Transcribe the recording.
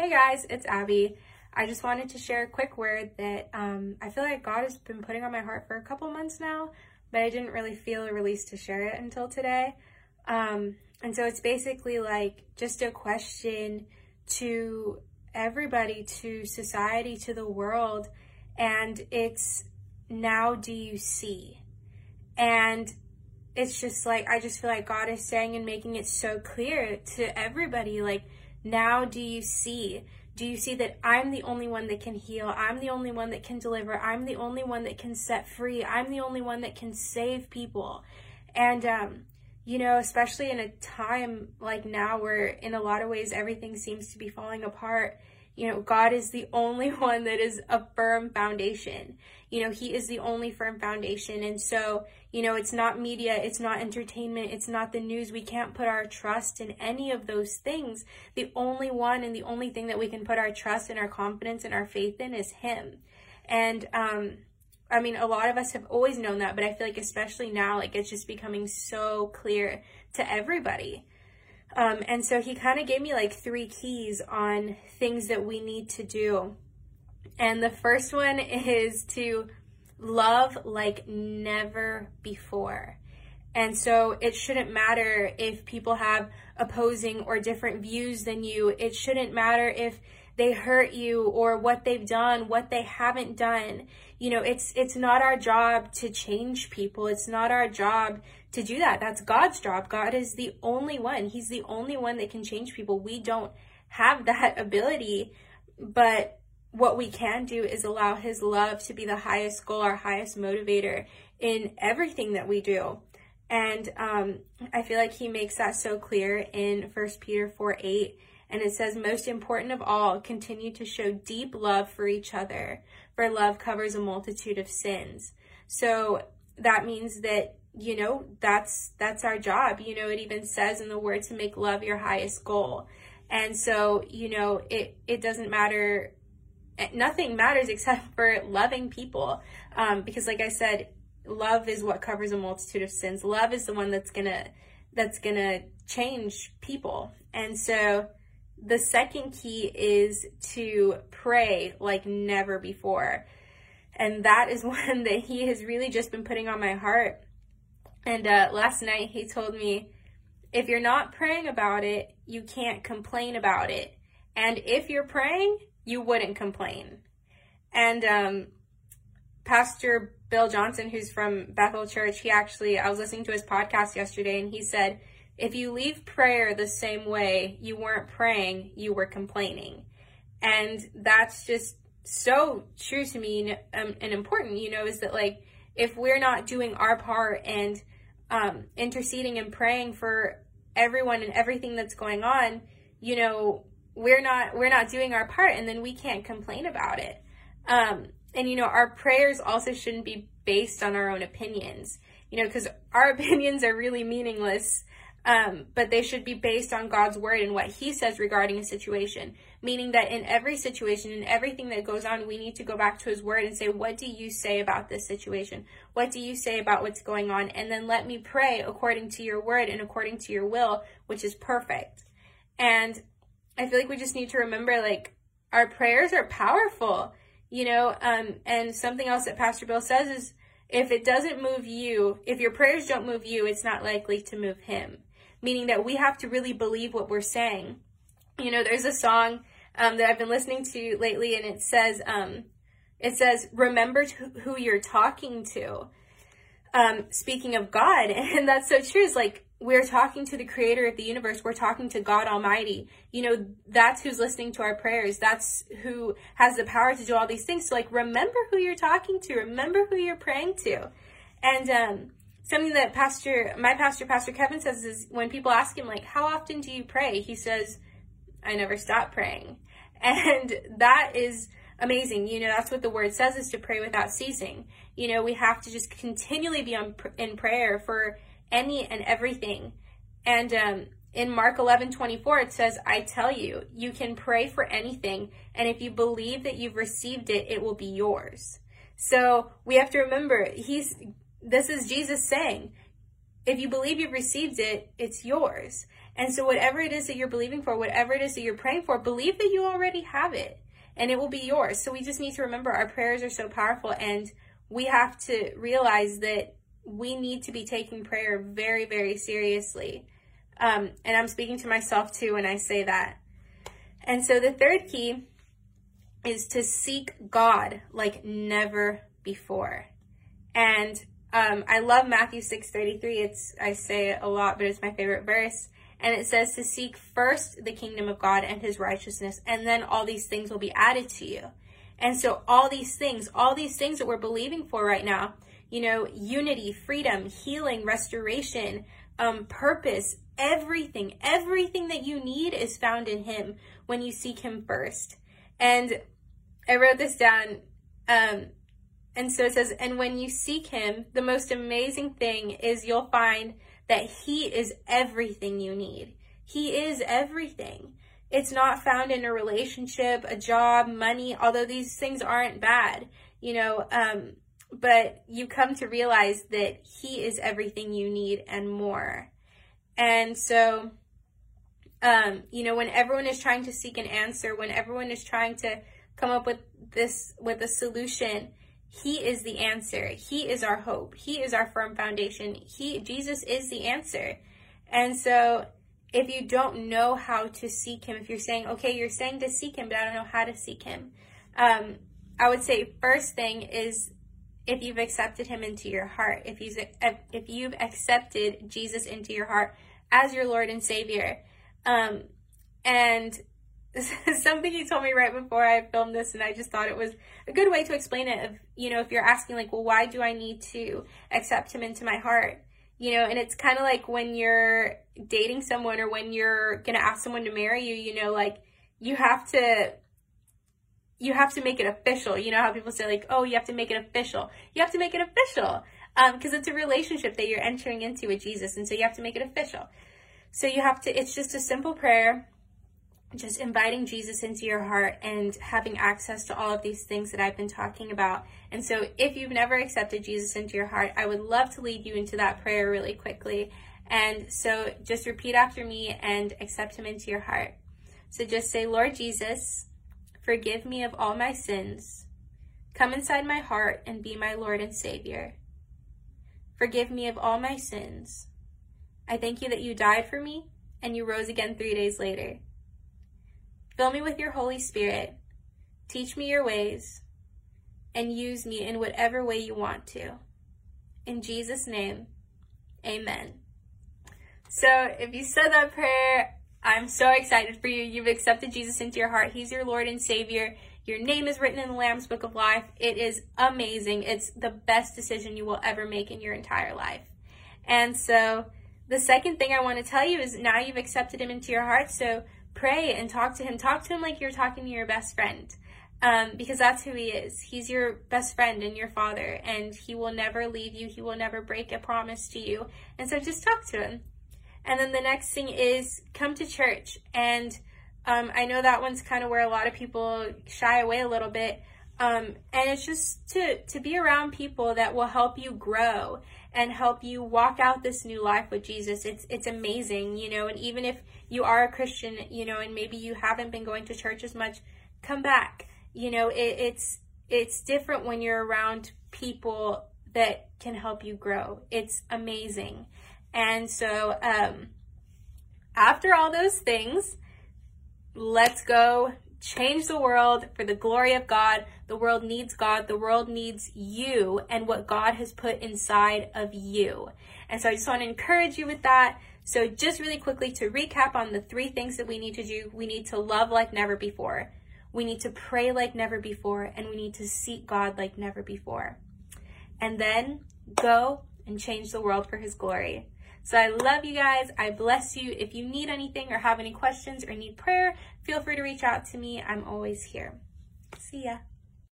Hey guys, it's Abby. I just wanted to share a quick word that um, I feel like God has been putting on my heart for a couple months now, but I didn't really feel a release to share it until today. Um, and so it's basically like just a question to everybody, to society, to the world. And it's now do you see? And it's just like, I just feel like God is saying and making it so clear to everybody, like, now do you see? Do you see that I'm the only one that can heal? I'm the only one that can deliver. I'm the only one that can set free. I'm the only one that can save people. And, um, you know, especially in a time like now where in a lot of ways everything seems to be falling apart, you know, God is the only one that is a firm foundation. You know, He is the only firm foundation. And so, you know, it's not media, it's not entertainment, it's not the news. We can't put our trust in any of those things. The only one and the only thing that we can put our trust and our confidence and our faith in is Him. And, um, I mean, a lot of us have always known that, but I feel like especially now, like it's just becoming so clear to everybody. Um, and so he kind of gave me like three keys on things that we need to do. And the first one is to love like never before. And so it shouldn't matter if people have opposing or different views than you. It shouldn't matter if they hurt you or what they've done, what they haven't done. You know, it's it's not our job to change people. It's not our job to do that. That's God's job. God is the only one. He's the only one that can change people. We don't have that ability, but what we can do is allow his love to be the highest goal, our highest motivator in everything that we do. And um, I feel like he makes that so clear in First Peter 4 8 and it says, most important of all, continue to show deep love for each other, for love covers a multitude of sins. So that means that, you know, that's, that's our job. You know, it even says in the word to make love your highest goal. And so, you know, it, it doesn't matter nothing matters except for loving people. Um, because like I said, love is what covers a multitude of sins. Love is the one that's gonna, that's gonna change people. And so the second key is to pray like never before. And that is one that he has really just been putting on my heart. And uh, last night he told me, if you're not praying about it, you can't complain about it. And if you're praying, you wouldn't complain. And um, Pastor Bill Johnson, who's from Bethel Church, he actually, I was listening to his podcast yesterday and he said, if you leave prayer the same way you weren't praying, you were complaining. And that's just so true to me um, and important, you know, is that like if we're not doing our part and um, interceding and praying for everyone and everything that's going on, you know, we're not we're not doing our part, and then we can't complain about it. Um, and you know, our prayers also shouldn't be based on our own opinions, you know, because our opinions are really meaningless um, but they should be based on God's word and what He says regarding a situation. Meaning that in every situation, in everything that goes on, we need to go back to His word and say, What do you say about this situation? What do you say about what's going on? And then let me pray according to your word and according to your will, which is perfect. And I feel like we just need to remember like our prayers are powerful, you know, um, and something else that Pastor Bill says is if it doesn't move you, if your prayers don't move you, it's not likely to move him meaning that we have to really believe what we're saying. You know, there's a song um, that I've been listening to lately, and it says, um, it says, remember who you're talking to. Um, speaking of God, and that's so true. It's like we're talking to the creator of the universe. We're talking to God Almighty. You know, that's who's listening to our prayers. That's who has the power to do all these things. So like, remember who you're talking to. Remember who you're praying to. And, um, something that pastor my pastor pastor kevin says is when people ask him like how often do you pray? He says i never stop praying. And that is amazing. You know that's what the word says is to pray without ceasing. You know we have to just continually be on in prayer for any and everything. And um, in mark 11 24 it says i tell you you can pray for anything and if you believe that you've received it it will be yours. So we have to remember he's this is Jesus saying, if you believe you've received it, it's yours. And so, whatever it is that you're believing for, whatever it is that you're praying for, believe that you already have it and it will be yours. So, we just need to remember our prayers are so powerful and we have to realize that we need to be taking prayer very, very seriously. Um, and I'm speaking to myself too when I say that. And so, the third key is to seek God like never before. And um, I love Matthew 6:33. It's I say it a lot, but it's my favorite verse. And it says to seek first the kingdom of God and his righteousness, and then all these things will be added to you. And so all these things, all these things that we're believing for right now, you know, unity, freedom, healing, restoration, um, purpose, everything, everything that you need is found in him when you seek him first. And I wrote this down. Um, and so it says, and when you seek him, the most amazing thing is you'll find that He is everything you need. He is everything. It's not found in a relationship, a job, money, although these things aren't bad, you know, um, but you come to realize that He is everything you need and more. And so, um, you know, when everyone is trying to seek an answer, when everyone is trying to come up with this, with a solution, he is the answer. He is our hope. He is our firm foundation. He Jesus is the answer. And so if you don't know how to seek him, if you're saying, okay, you're saying to seek him, but I don't know how to seek him, um, I would say first thing is if you've accepted him into your heart, if you've, if you've accepted Jesus into your heart as your Lord and Savior. Um, and something he told me right before I filmed this, and I just thought it was a good way to explain it. Of you know, if you're asking like, well, why do I need to accept him into my heart? You know, and it's kind of like when you're dating someone or when you're gonna ask someone to marry you. You know, like you have to you have to make it official. You know how people say like, oh, you have to make it official. You have to make it official because um, it's a relationship that you're entering into with Jesus, and so you have to make it official. So you have to. It's just a simple prayer just inviting Jesus into your heart and having access to all of these things that I've been talking about. And so, if you've never accepted Jesus into your heart, I would love to lead you into that prayer really quickly. And so, just repeat after me and accept Him into your heart. So, just say, Lord Jesus, forgive me of all my sins. Come inside my heart and be my Lord and Savior. Forgive me of all my sins. I thank you that you died for me and you rose again three days later. Fill me with your Holy Spirit. Teach me your ways and use me in whatever way you want to. In Jesus' name, amen. So if you said that prayer, I'm so excited for you. You've accepted Jesus into your heart. He's your Lord and Savior. Your name is written in the Lamb's Book of Life. It is amazing. It's the best decision you will ever make in your entire life. And so the second thing I want to tell you is now you've accepted him into your heart. So pray and talk to him. Talk to him like you're talking to your best friend. Um, because that's who he is. He's your best friend and your father, and he will never leave you. He will never break a promise to you. And so just talk to him. And then the next thing is come to church. And um, I know that one's kind of where a lot of people shy away a little bit. Um, and it's just to, to be around people that will help you grow and help you walk out this new life with Jesus. It's it's amazing, you know, and even if you are a Christian, you know, and maybe you haven't been going to church as much, come back. You know, it, it's it's different when you're around people that can help you grow. It's amazing. And so um after all those things, let's go change the world for the glory of God. The world needs God. The world needs you and what God has put inside of you. And so I just want to encourage you with that. So just really quickly to recap on the three things that we need to do. We need to love like never before. We need to pray like never before. And we need to seek God like never before. And then go and change the world for his glory. So I love you guys. I bless you. If you need anything or have any questions or need prayer, feel free to reach out to me. I'm always here. See ya.